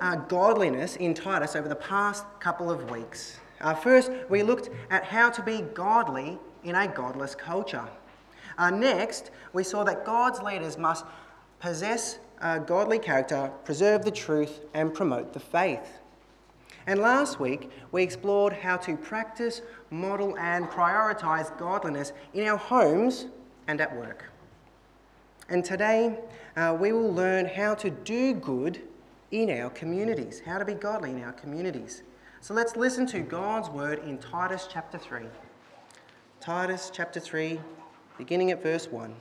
uh, godliness in Titus over the past couple of weeks. Uh, first, we looked at how to be godly in a godless culture. Uh, next, we saw that God's leaders must possess a godly character, preserve the truth, and promote the faith. And last week, we explored how to practice, model, and prioritize godliness in our homes and at work. And today, uh, we will learn how to do good in our communities, how to be godly in our communities. So let's listen to God's word in Titus chapter 3. Titus chapter 3, beginning at verse 1.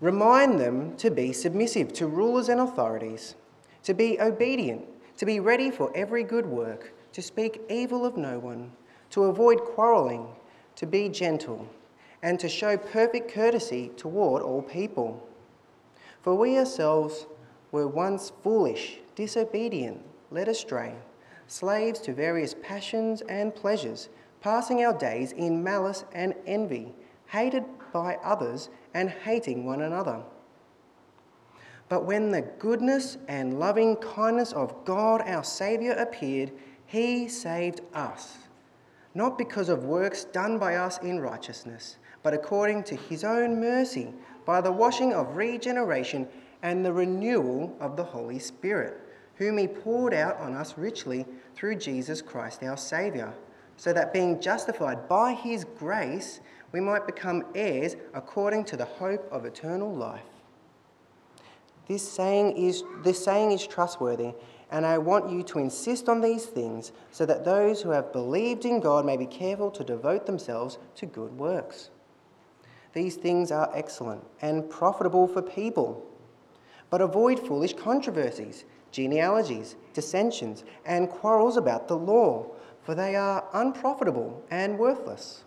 Remind them to be submissive to rulers and authorities, to be obedient, to be ready for every good work, to speak evil of no one, to avoid quarreling, to be gentle, and to show perfect courtesy toward all people. For we ourselves were once foolish, disobedient, led astray, slaves to various passions and pleasures, passing our days in malice and envy, hated by others and hating one another. But when the goodness and loving kindness of God our Saviour appeared, he saved us, not because of works done by us in righteousness, but according to his own mercy, by the washing of regeneration and the renewal of the Holy Spirit, whom he poured out on us richly through Jesus Christ our Saviour, so that being justified by his grace, we might become heirs according to the hope of eternal life. This saying is, this saying is trustworthy, and I want you to insist on these things so that those who have believed in God may be careful to devote themselves to good works. These things are excellent and profitable for people. But avoid foolish controversies, genealogies, dissensions, and quarrels about the law, for they are unprofitable and worthless.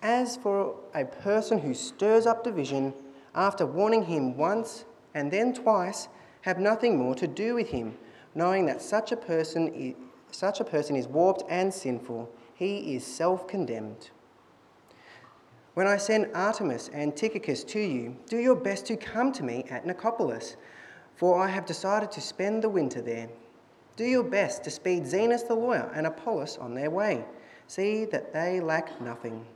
As for a person who stirs up division, after warning him once and then twice, have nothing more to do with him, knowing that such a person is, such a person is warped and sinful. He is self condemned. When I send Artemas and Tychicus to you, do your best to come to me at Nicopolis, for I have decided to spend the winter there. Do your best to speed Zenas the lawyer and Apollos on their way. See that they lack nothing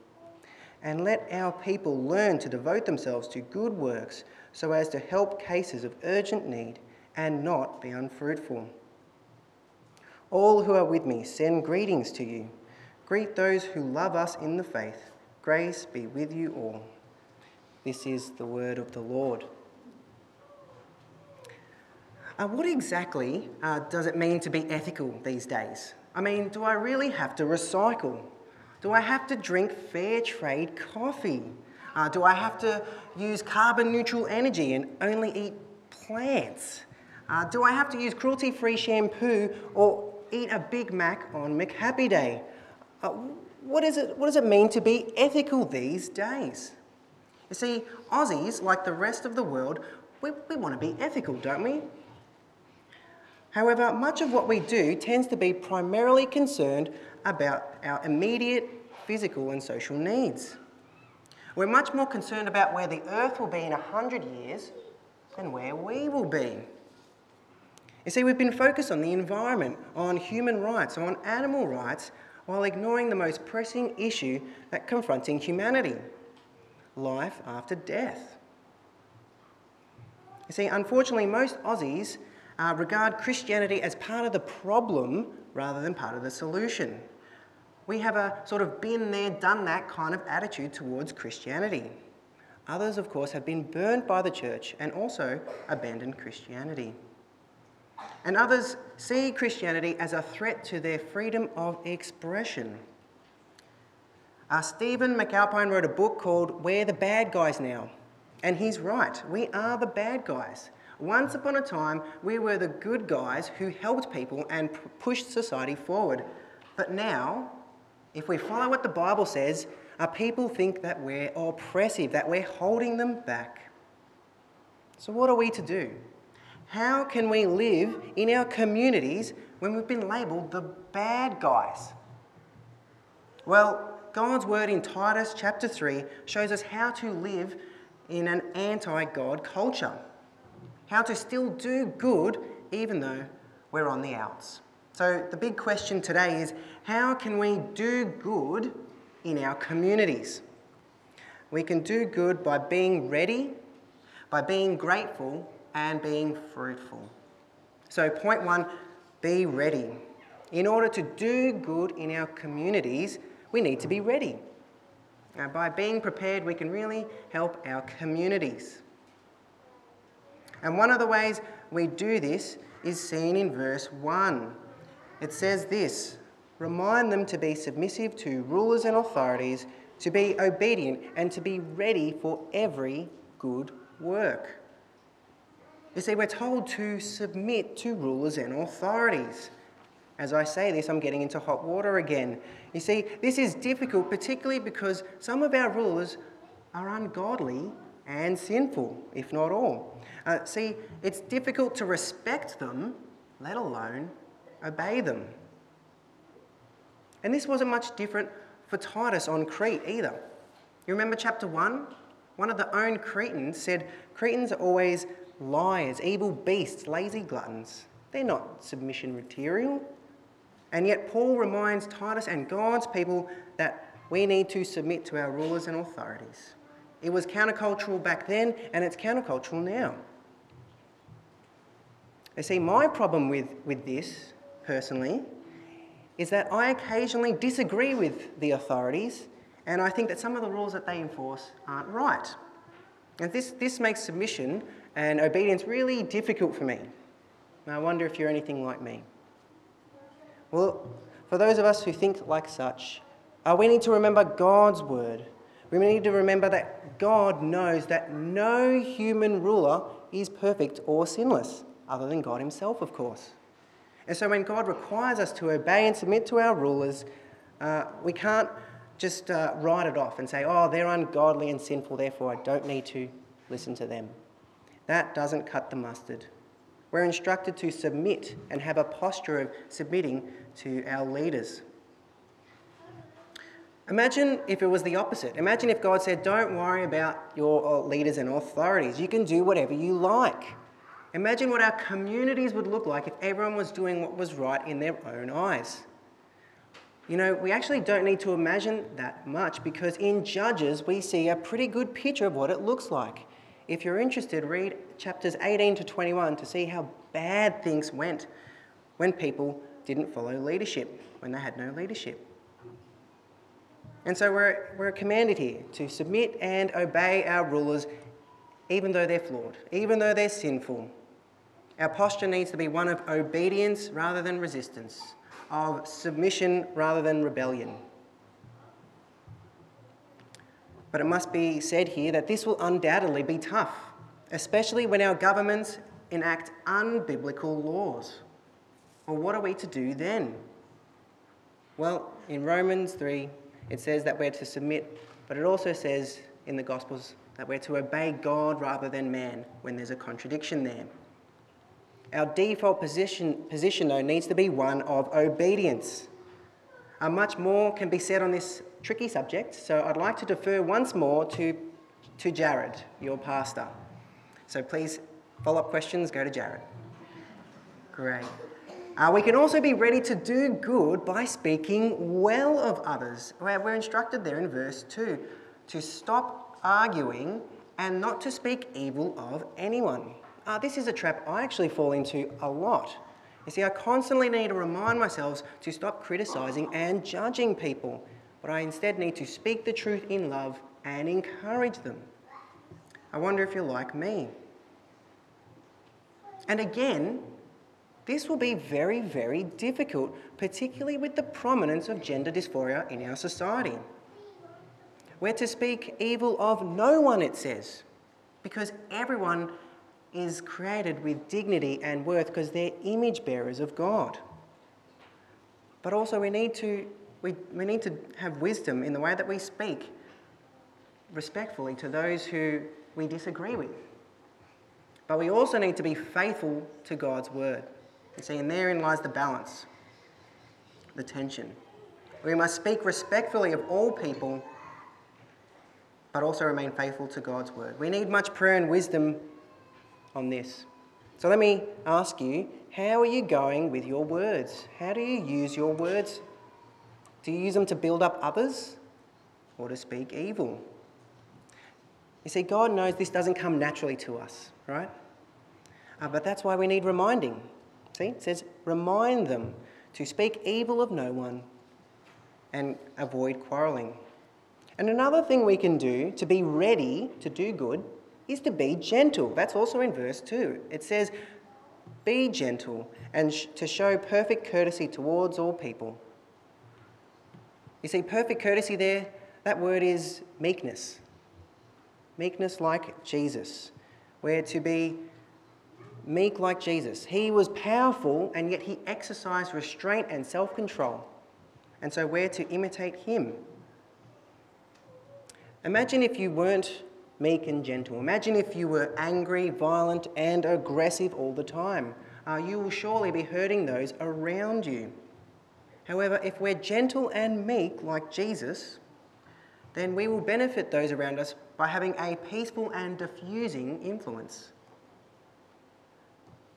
and let our people learn to devote themselves to good works so as to help cases of urgent need and not be unfruitful. All who are with me send greetings to you. Greet those who love us in the faith. Grace be with you all. This is the word of the Lord. Uh, what exactly uh, does it mean to be ethical these days? I mean, do I really have to recycle? Do I have to drink fair trade coffee? Uh, do I have to use carbon neutral energy and only eat plants? Uh, do I have to use cruelty free shampoo or eat a Big Mac on McHappy Day? What, is it, what does it mean to be ethical these days? You see, Aussies, like the rest of the world, we, we want to be ethical, don't we? However, much of what we do tends to be primarily concerned about our immediate physical and social needs. We're much more concerned about where the earth will be in 100 years than where we will be. You see, we've been focused on the environment, on human rights, on animal rights, while ignoring the most pressing issue that confronting humanity life after death. You see, unfortunately, most Aussies uh, regard Christianity as part of the problem rather than part of the solution. We have a sort of been there, done that kind of attitude towards Christianity. Others, of course, have been burnt by the church and also abandoned Christianity. And others see Christianity as a threat to their freedom of expression. Uh, Stephen McAlpine wrote a book called We're the Bad Guys Now. And he's right, we are the bad guys. Once upon a time, we were the good guys who helped people and pushed society forward. But now, if we follow what the Bible says, our people think that we're oppressive, that we're holding them back. So, what are we to do? How can we live in our communities when we've been labelled the bad guys? Well, God's word in Titus chapter 3 shows us how to live in an anti God culture. How to still do good even though we're on the outs. So, the big question today is how can we do good in our communities? We can do good by being ready, by being grateful, and being fruitful. So, point one be ready. In order to do good in our communities, we need to be ready. Now, by being prepared, we can really help our communities. And one of the ways we do this is seen in verse 1. It says this Remind them to be submissive to rulers and authorities, to be obedient, and to be ready for every good work. You see, we're told to submit to rulers and authorities. As I say this, I'm getting into hot water again. You see, this is difficult, particularly because some of our rulers are ungodly and sinful, if not all. Uh, see, it's difficult to respect them, let alone obey them. And this wasn't much different for Titus on Crete either. You remember chapter 1? One of the own Cretans said Cretans are always liars, evil beasts, lazy gluttons. They're not submission material. And yet, Paul reminds Titus and God's people that we need to submit to our rulers and authorities. It was countercultural back then, and it's countercultural now. You see, my problem with, with this, personally, is that I occasionally disagree with the authorities, and I think that some of the rules that they enforce aren't right. And this, this makes submission and obedience really difficult for me. And I wonder if you're anything like me. Well, for those of us who think like such, uh, we need to remember God's word. We need to remember that God knows that no human ruler is perfect or sinless, other than God Himself, of course. And so when God requires us to obey and submit to our rulers, uh, we can't just uh, write it off and say, oh, they're ungodly and sinful, therefore I don't need to listen to them. That doesn't cut the mustard. We're instructed to submit and have a posture of submitting to our leaders. Imagine if it was the opposite. Imagine if God said, Don't worry about your uh, leaders and authorities. You can do whatever you like. Imagine what our communities would look like if everyone was doing what was right in their own eyes. You know, we actually don't need to imagine that much because in Judges we see a pretty good picture of what it looks like. If you're interested, read chapters 18 to 21 to see how bad things went when people didn't follow leadership, when they had no leadership. And so we're, we're commanded here to submit and obey our rulers, even though they're flawed, even though they're sinful. Our posture needs to be one of obedience rather than resistance, of submission rather than rebellion. But it must be said here that this will undoubtedly be tough, especially when our governments enact unbiblical laws. Well, what are we to do then? Well, in Romans 3, it says that we're to submit, but it also says in the Gospels that we're to obey God rather than man when there's a contradiction there. Our default position, position though, needs to be one of obedience. Uh, much more can be said on this tricky subject, so I'd like to defer once more to, to Jared, your pastor. So please, follow up questions, go to Jared. Great. Uh, we can also be ready to do good by speaking well of others. We're instructed there in verse 2 to stop arguing and not to speak evil of anyone. Uh, this is a trap I actually fall into a lot. You see, I constantly need to remind myself to stop criticizing and judging people, but I instead need to speak the truth in love and encourage them. I wonder if you're like me. And again, this will be very, very difficult, particularly with the prominence of gender dysphoria in our society. We're to speak evil of no one, it says, because everyone is created with dignity and worth because they're image bearers of God. But also, we need to, we, we need to have wisdom in the way that we speak respectfully to those who we disagree with. But we also need to be faithful to God's word. You see, and therein lies the balance, the tension. We must speak respectfully of all people, but also remain faithful to God's word. We need much prayer and wisdom on this. So let me ask you how are you going with your words? How do you use your words? Do you use them to build up others or to speak evil? You see, God knows this doesn't come naturally to us, right? Uh, but that's why we need reminding. See, it says, remind them to speak evil of no one and avoid quarrelling. And another thing we can do to be ready to do good is to be gentle. That's also in verse 2. It says, Be gentle and sh- to show perfect courtesy towards all people. You see, perfect courtesy there, that word is meekness. Meekness like Jesus. We're to be meek like Jesus. He was powerful and yet he exercised restraint and self control. And so we're to imitate him. Imagine if you weren't meek and gentle. Imagine if you were angry, violent, and aggressive all the time. Uh, you will surely be hurting those around you. However, if we're gentle and meek like Jesus, then we will benefit those around us by having a peaceful and diffusing influence.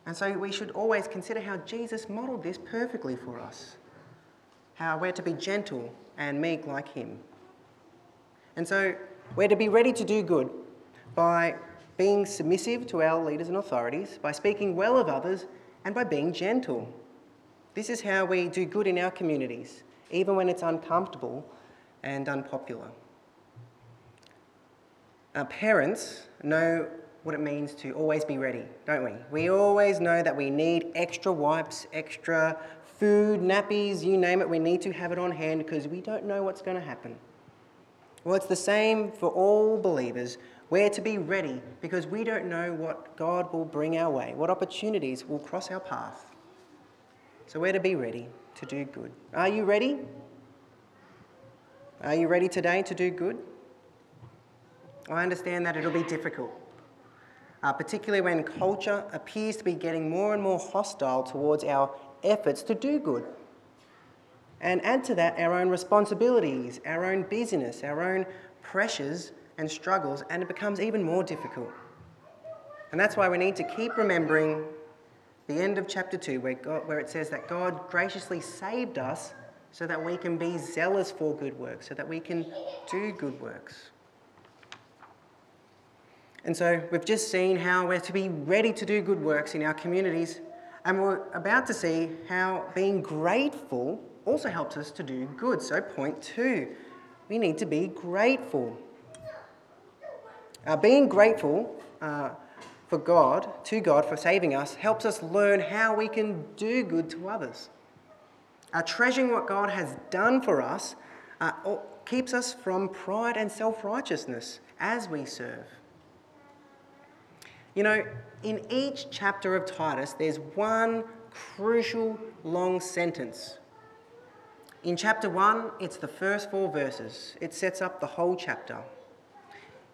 And so we should always consider how Jesus modelled this perfectly for us. How we're to be gentle and meek like him. And so we're to be ready to do good by being submissive to our leaders and authorities, by speaking well of others, and by being gentle. This is how we do good in our communities, even when it's uncomfortable and unpopular. Our parents know what it means to always be ready, don't we? We always know that we need extra wipes, extra food, nappies, you name it, we need to have it on hand because we don't know what's going to happen. Well, it's the same for all believers. We're to be ready because we don't know what God will bring our way, what opportunities will cross our path. So we're to be ready to do good. Are you ready? Are you ready today to do good? I understand that it'll be difficult, uh, particularly when culture appears to be getting more and more hostile towards our efforts to do good. And add to that our own responsibilities, our own busyness, our own pressures and struggles, and it becomes even more difficult. And that's why we need to keep remembering the end of chapter 2, where, God, where it says that God graciously saved us so that we can be zealous for good works, so that we can do good works. And so we've just seen how we're to be ready to do good works in our communities, and we're about to see how being grateful also helps us to do good. So, point two, we need to be grateful. Uh, being grateful uh, for God, to God for saving us, helps us learn how we can do good to others. Uh, treasuring what God has done for us uh, keeps us from pride and self righteousness as we serve. You know, in each chapter of Titus, there's one crucial long sentence. In chapter 1, it's the first four verses, it sets up the whole chapter.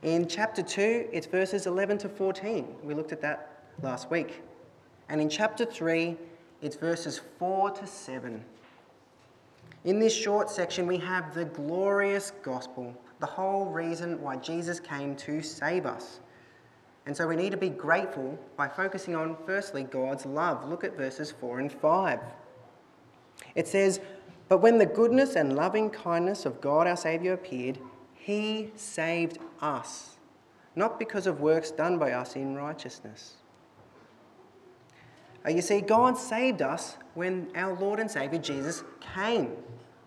In chapter 2, it's verses 11 to 14. We looked at that last week. And in chapter 3, it's verses 4 to 7. In this short section, we have the glorious gospel, the whole reason why Jesus came to save us. And so we need to be grateful by focusing on, firstly, God's love. Look at verses 4 and 5. It says, But when the goodness and loving kindness of God our Saviour appeared, he saved us, not because of works done by us in righteousness. Uh, you see, God saved us when our Lord and Saviour Jesus came.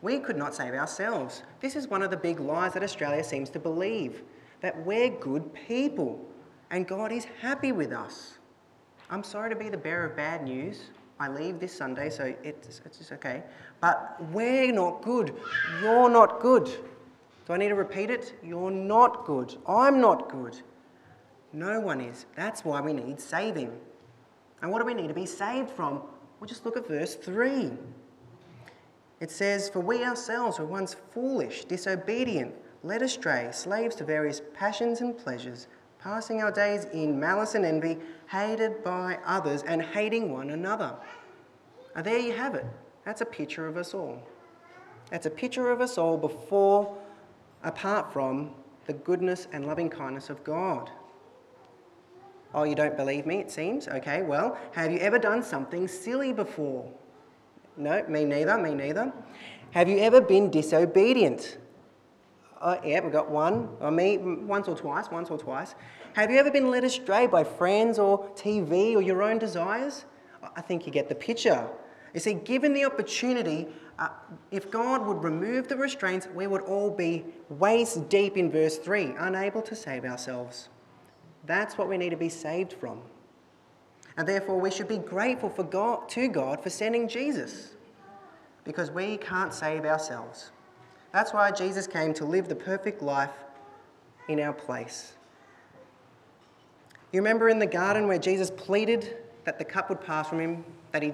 We could not save ourselves. This is one of the big lies that Australia seems to believe that we're good people and God is happy with us. I'm sorry to be the bearer of bad news. I leave this Sunday, so it's, it's okay. But we're not good. You're not good. Do I need to repeat it? You're not good. I'm not good. No one is. That's why we need saving. And what do we need to be saved from? Well, just look at verse 3. It says, For we ourselves were once foolish, disobedient, led astray, slaves to various passions and pleasures, passing our days in malice and envy, hated by others, and hating one another. There you have it. That's a picture of us all. That's a picture of us all before apart from the goodness and loving kindness of God. Oh, you don't believe me, it seems? Okay, well, have you ever done something silly before? No, me neither, me neither. Have you ever been disobedient? Uh, yeah, we've got one. Or me, once or twice, once or twice. Have you ever been led astray by friends or TV or your own desires? I think you get the picture. You see, given the opportunity, uh, if God would remove the restraints, we would all be waist deep in verse 3, unable to save ourselves. That's what we need to be saved from. And therefore, we should be grateful for God, to God for sending Jesus because we can't save ourselves. That's why Jesus came to live the perfect life in our place. You remember in the garden where Jesus pleaded that the cup would pass from him, that he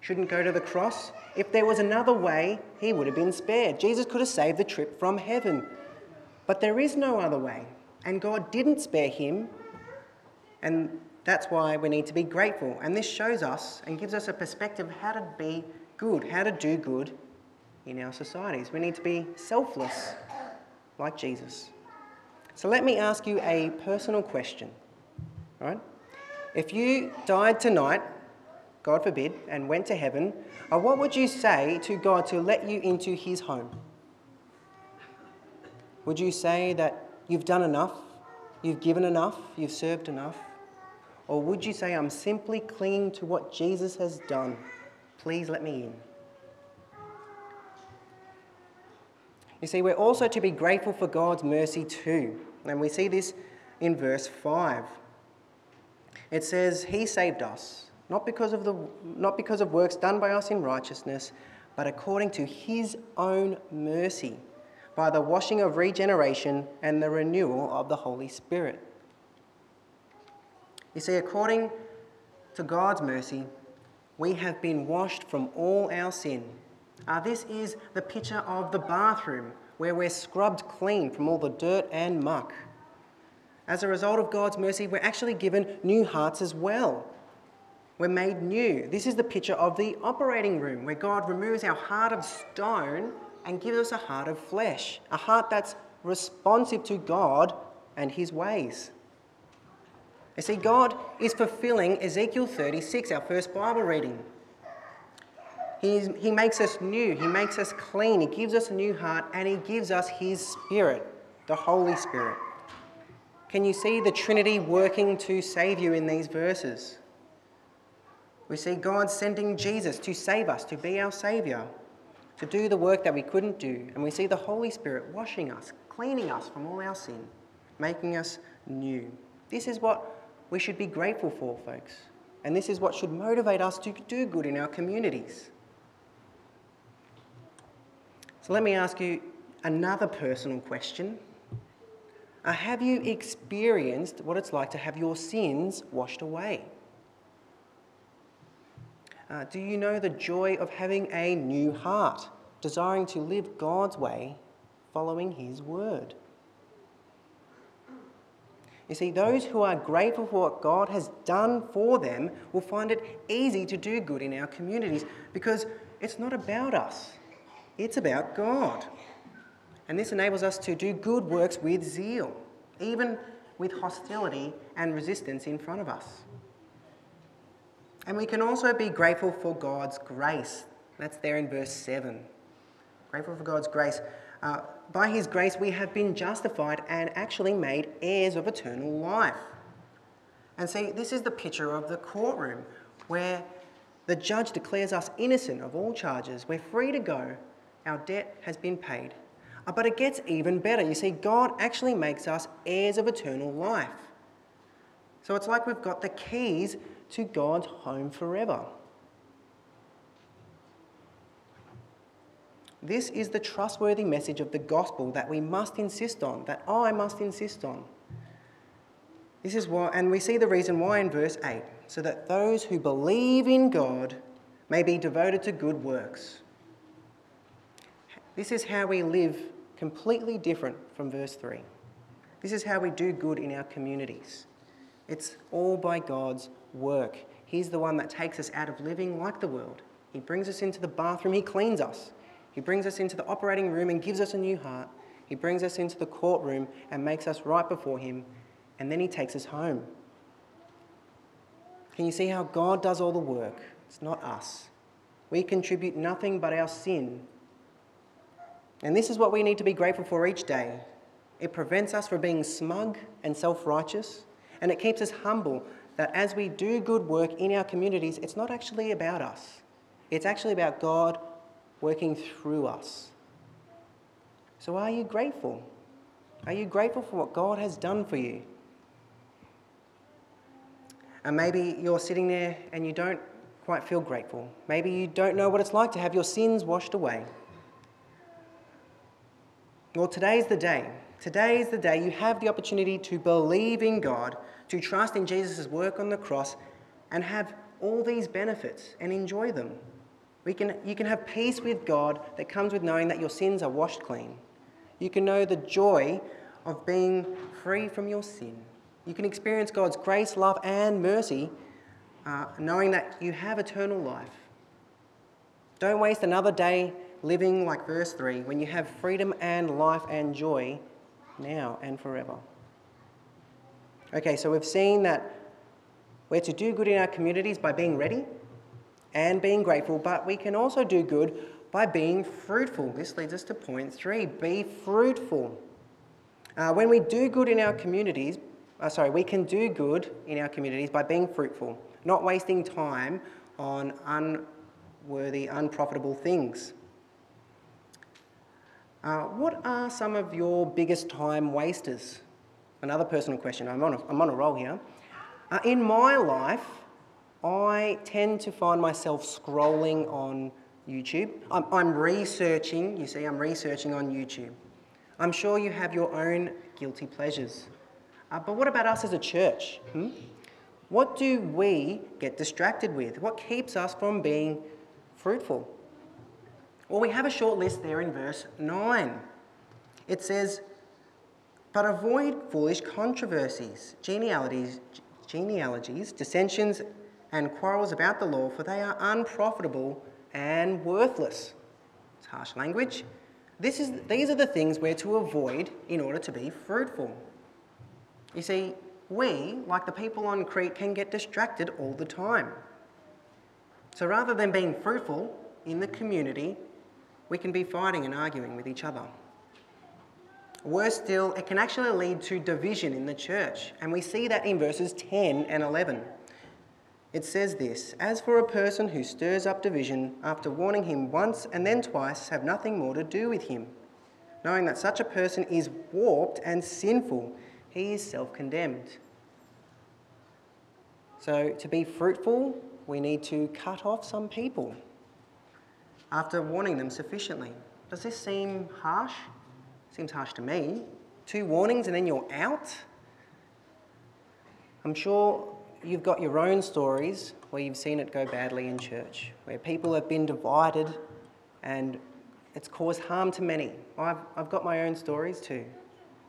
shouldn't go to the cross? If there was another way, he would have been spared. Jesus could have saved the trip from heaven. But there is no other way. And God didn't spare him. And that's why we need to be grateful. And this shows us and gives us a perspective how to be good, how to do good in our societies. We need to be selfless like Jesus. So let me ask you a personal question. Right? If you died tonight, God forbid, and went to heaven, uh, what would you say to God to let you into his home? Would you say that you've done enough, you've given enough, you've served enough? Or would you say, I'm simply clinging to what Jesus has done? Please let me in. You see, we're also to be grateful for God's mercy too. And we see this in verse 5. It says, He saved us, not because of, the, not because of works done by us in righteousness, but according to His own mercy, by the washing of regeneration and the renewal of the Holy Spirit. You see, according to God's mercy, we have been washed from all our sin. Uh, this is the picture of the bathroom where we're scrubbed clean from all the dirt and muck. As a result of God's mercy, we're actually given new hearts as well. We're made new. This is the picture of the operating room where God removes our heart of stone and gives us a heart of flesh, a heart that's responsive to God and His ways. You see, God is fulfilling Ezekiel 36, our first Bible reading. He's, he makes us new, He makes us clean, He gives us a new heart, and He gives us His Spirit, the Holy Spirit. Can you see the Trinity working to save you in these verses? We see God sending Jesus to save us, to be our Saviour, to do the work that we couldn't do. And we see the Holy Spirit washing us, cleaning us from all our sin, making us new. This is what we should be grateful for, folks. And this is what should motivate us to do good in our communities. So let me ask you another personal question. Uh, have you experienced what it's like to have your sins washed away? Uh, do you know the joy of having a new heart, desiring to live God's way, following His word? You see, those who are grateful for what God has done for them will find it easy to do good in our communities because it's not about us, it's about God. And this enables us to do good works with zeal, even with hostility and resistance in front of us. And we can also be grateful for God's grace. That's there in verse 7. Grateful for God's grace. Uh, by his grace, we have been justified and actually made heirs of eternal life. And see, this is the picture of the courtroom where the judge declares us innocent of all charges. We're free to go. Our debt has been paid. Uh, but it gets even better. You see, God actually makes us heirs of eternal life. So it's like we've got the keys to God's home forever. This is the trustworthy message of the gospel that we must insist on, that I must insist on. This is why, and we see the reason why in verse 8 so that those who believe in God may be devoted to good works. This is how we live completely different from verse 3. This is how we do good in our communities. It's all by God's work. He's the one that takes us out of living like the world. He brings us into the bathroom, He cleans us. He brings us into the operating room and gives us a new heart. He brings us into the courtroom and makes us right before Him, and then He takes us home. Can you see how God does all the work? It's not us. We contribute nothing but our sin. And this is what we need to be grateful for each day. It prevents us from being smug and self righteous, and it keeps us humble that as we do good work in our communities, it's not actually about us. It's actually about God working through us. So, are you grateful? Are you grateful for what God has done for you? And maybe you're sitting there and you don't quite feel grateful. Maybe you don't know what it's like to have your sins washed away. Well, today's the day. Today is the day you have the opportunity to believe in God, to trust in Jesus' work on the cross, and have all these benefits and enjoy them. We can, you can have peace with God that comes with knowing that your sins are washed clean. You can know the joy of being free from your sin. You can experience God's grace, love, and mercy, uh, knowing that you have eternal life. Don't waste another day living like verse 3 when you have freedom and life and joy now and forever. Okay, so we've seen that we're to do good in our communities by being ready and being grateful, but we can also do good by being fruitful. This leads us to point three be fruitful. Uh, when we do good in our communities, uh, sorry, we can do good in our communities by being fruitful, not wasting time on unworthy, unprofitable things. Uh, what are some of your biggest time wasters? Another personal question. I'm on a, I'm on a roll here. Uh, in my life, I tend to find myself scrolling on YouTube. I'm, I'm researching, you see, I'm researching on YouTube. I'm sure you have your own guilty pleasures. Uh, but what about us as a church? Hmm? What do we get distracted with? What keeps us from being fruitful? Well, we have a short list there in verse 9. It says, But avoid foolish controversies, genealogies, genealogies, dissensions, and quarrels about the law, for they are unprofitable and worthless. It's harsh language. This is, these are the things we're to avoid in order to be fruitful. You see, we, like the people on Crete, can get distracted all the time. So rather than being fruitful in the community, we can be fighting and arguing with each other. Worse still, it can actually lead to division in the church, and we see that in verses 10 and 11. It says this As for a person who stirs up division, after warning him once and then twice, have nothing more to do with him. Knowing that such a person is warped and sinful, he is self condemned. So, to be fruitful, we need to cut off some people after warning them sufficiently. Does this seem harsh? Seems harsh to me. Two warnings and then you're out? I'm sure you've got your own stories where you've seen it go badly in church, where people have been divided and it's caused harm to many. I've, I've got my own stories too.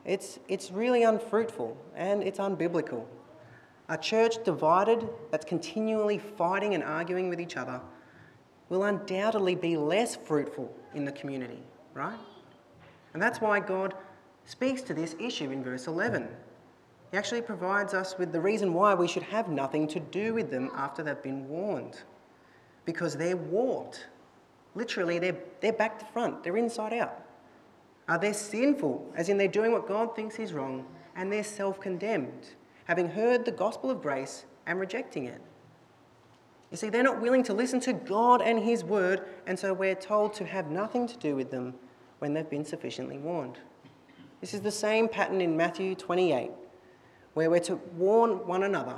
It's, it's really unfruitful and it's unbiblical. A church divided that's continually fighting and arguing with each other will undoubtedly be less fruitful in the community, right? And that's why God speaks to this issue in verse 11. He actually provides us with the reason why we should have nothing to do with them after they've been warned. Because they're warped. Literally, they're, they're back to front, they're inside out. Are they sinful, as in they're doing what God thinks is wrong, and they're self condemned, having heard the gospel of grace and rejecting it. You see, they're not willing to listen to God and His word, and so we're told to have nothing to do with them when they've been sufficiently warned. This is the same pattern in Matthew 28, where we're to warn one another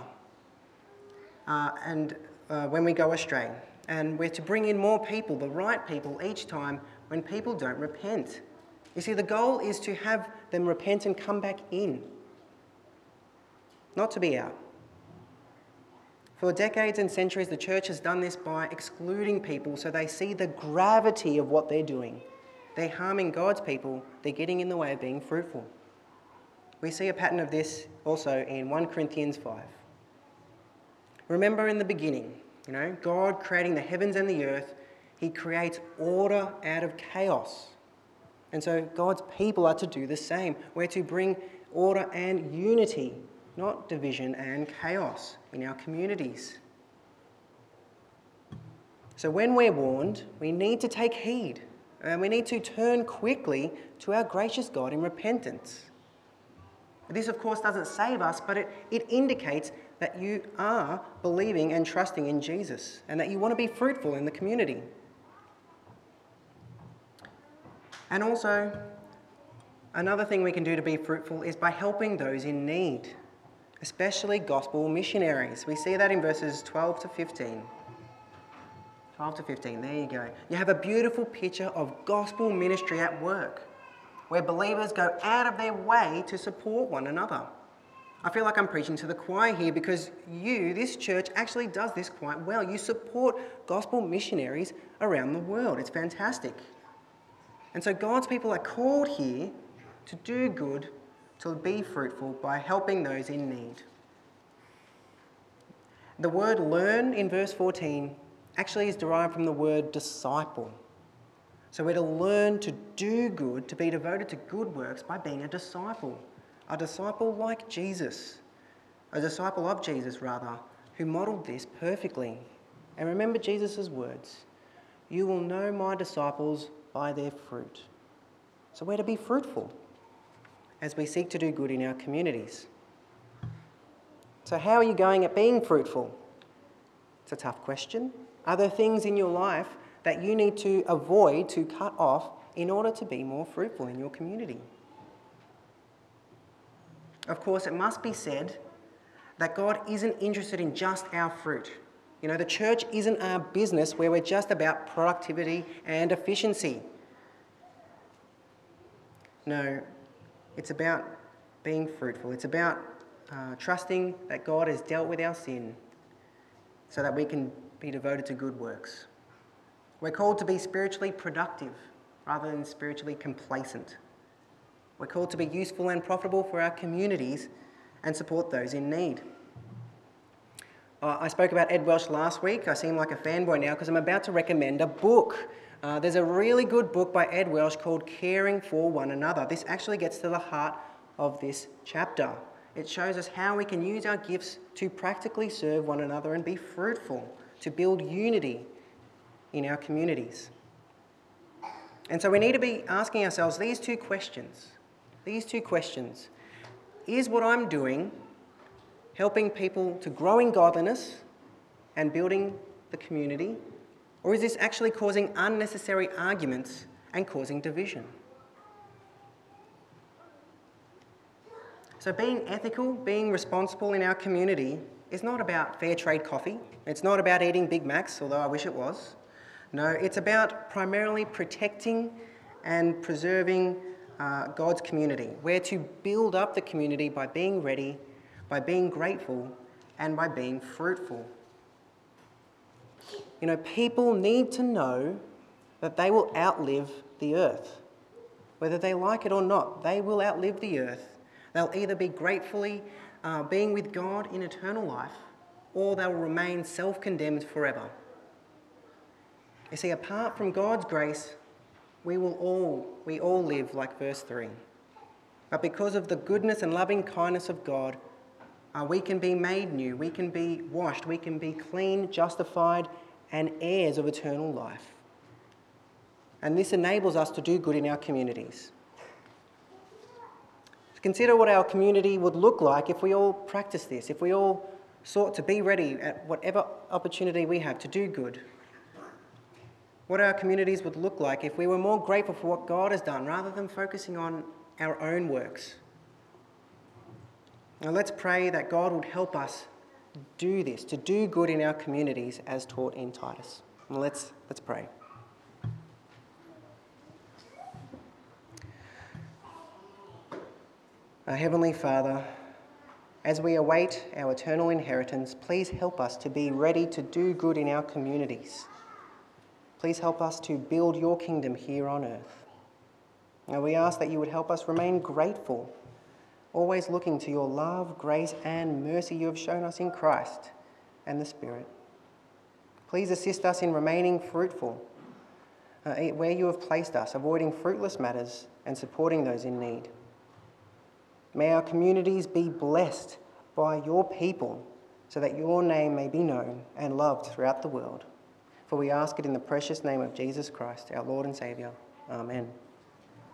uh, and uh, when we go astray. And we're to bring in more people, the right people, each time when people don't repent. You see, the goal is to have them repent and come back in, not to be out. For decades and centuries, the church has done this by excluding people so they see the gravity of what they're doing. They're harming God's people, they're getting in the way of being fruitful. We see a pattern of this also in 1 Corinthians 5. Remember in the beginning, you know, God creating the heavens and the earth, He creates order out of chaos. And so God's people are to do the same. We're to bring order and unity, not division and chaos in our communities. So when we're warned, we need to take heed and we need to turn quickly to our gracious God in repentance. This, of course, doesn't save us, but it, it indicates that you are believing and trusting in Jesus and that you want to be fruitful in the community. And also, another thing we can do to be fruitful is by helping those in need, especially gospel missionaries. We see that in verses 12 to 15. 12 to 15, there you go. You have a beautiful picture of gospel ministry at work, where believers go out of their way to support one another. I feel like I'm preaching to the choir here because you, this church, actually does this quite well. You support gospel missionaries around the world. It's fantastic. And so God's people are called here to do good, to be fruitful by helping those in need. The word learn in verse 14 actually is derived from the word disciple. So we're to learn to do good, to be devoted to good works by being a disciple. A disciple like Jesus, a disciple of Jesus, rather, who modelled this perfectly. And remember Jesus' words You will know my disciples by their fruit. So we're to be fruitful as we seek to do good in our communities. So, how are you going at being fruitful? It's a tough question. Are there things in your life that you need to avoid, to cut off, in order to be more fruitful in your community? Of course, it must be said that God isn't interested in just our fruit. You know, the church isn't our business where we're just about productivity and efficiency. No, it's about being fruitful. It's about uh, trusting that God has dealt with our sin so that we can be devoted to good works. We're called to be spiritually productive rather than spiritually complacent. We're called to be useful and profitable for our communities and support those in need. Uh, I spoke about Ed Welch last week. I seem like a fanboy now because I'm about to recommend a book. Uh, there's a really good book by Ed Welch called Caring for One Another. This actually gets to the heart of this chapter. It shows us how we can use our gifts to practically serve one another and be fruitful, to build unity in our communities. And so we need to be asking ourselves these two questions. These two questions. Is what I'm doing helping people to grow in godliness and building the community? Or is this actually causing unnecessary arguments and causing division? So, being ethical, being responsible in our community is not about fair trade coffee. It's not about eating Big Macs, although I wish it was. No, it's about primarily protecting and preserving uh, God's community. We're to build up the community by being ready, by being grateful, and by being fruitful. You know, people need to know that they will outlive the earth. Whether they like it or not, they will outlive the earth. They'll either be gratefully uh, being with God in eternal life, or they'll remain self condemned forever. You see, apart from God's grace, we will all, we all live like verse 3. But because of the goodness and loving kindness of God, uh, we can be made new, we can be washed, we can be clean, justified, and heirs of eternal life. And this enables us to do good in our communities. Consider what our community would look like if we all practiced this, if we all sought to be ready at whatever opportunity we have to do good. What our communities would look like if we were more grateful for what God has done rather than focusing on our own works. Now let's pray that God would help us do this, to do good in our communities as taught in Titus. And let's, let's pray. Our Heavenly Father, as we await our eternal inheritance, please help us to be ready to do good in our communities. Please help us to build your kingdom here on earth. Now we ask that you would help us remain grateful always looking to your love, grace, and mercy you have shown us in Christ and the Spirit. Please assist us in remaining fruitful, uh, where you have placed us, avoiding fruitless matters and supporting those in need. May our communities be blessed by your people so that your name may be known and loved throughout the world. For we ask it in the precious name of Jesus Christ, our Lord and Saviour. Amen.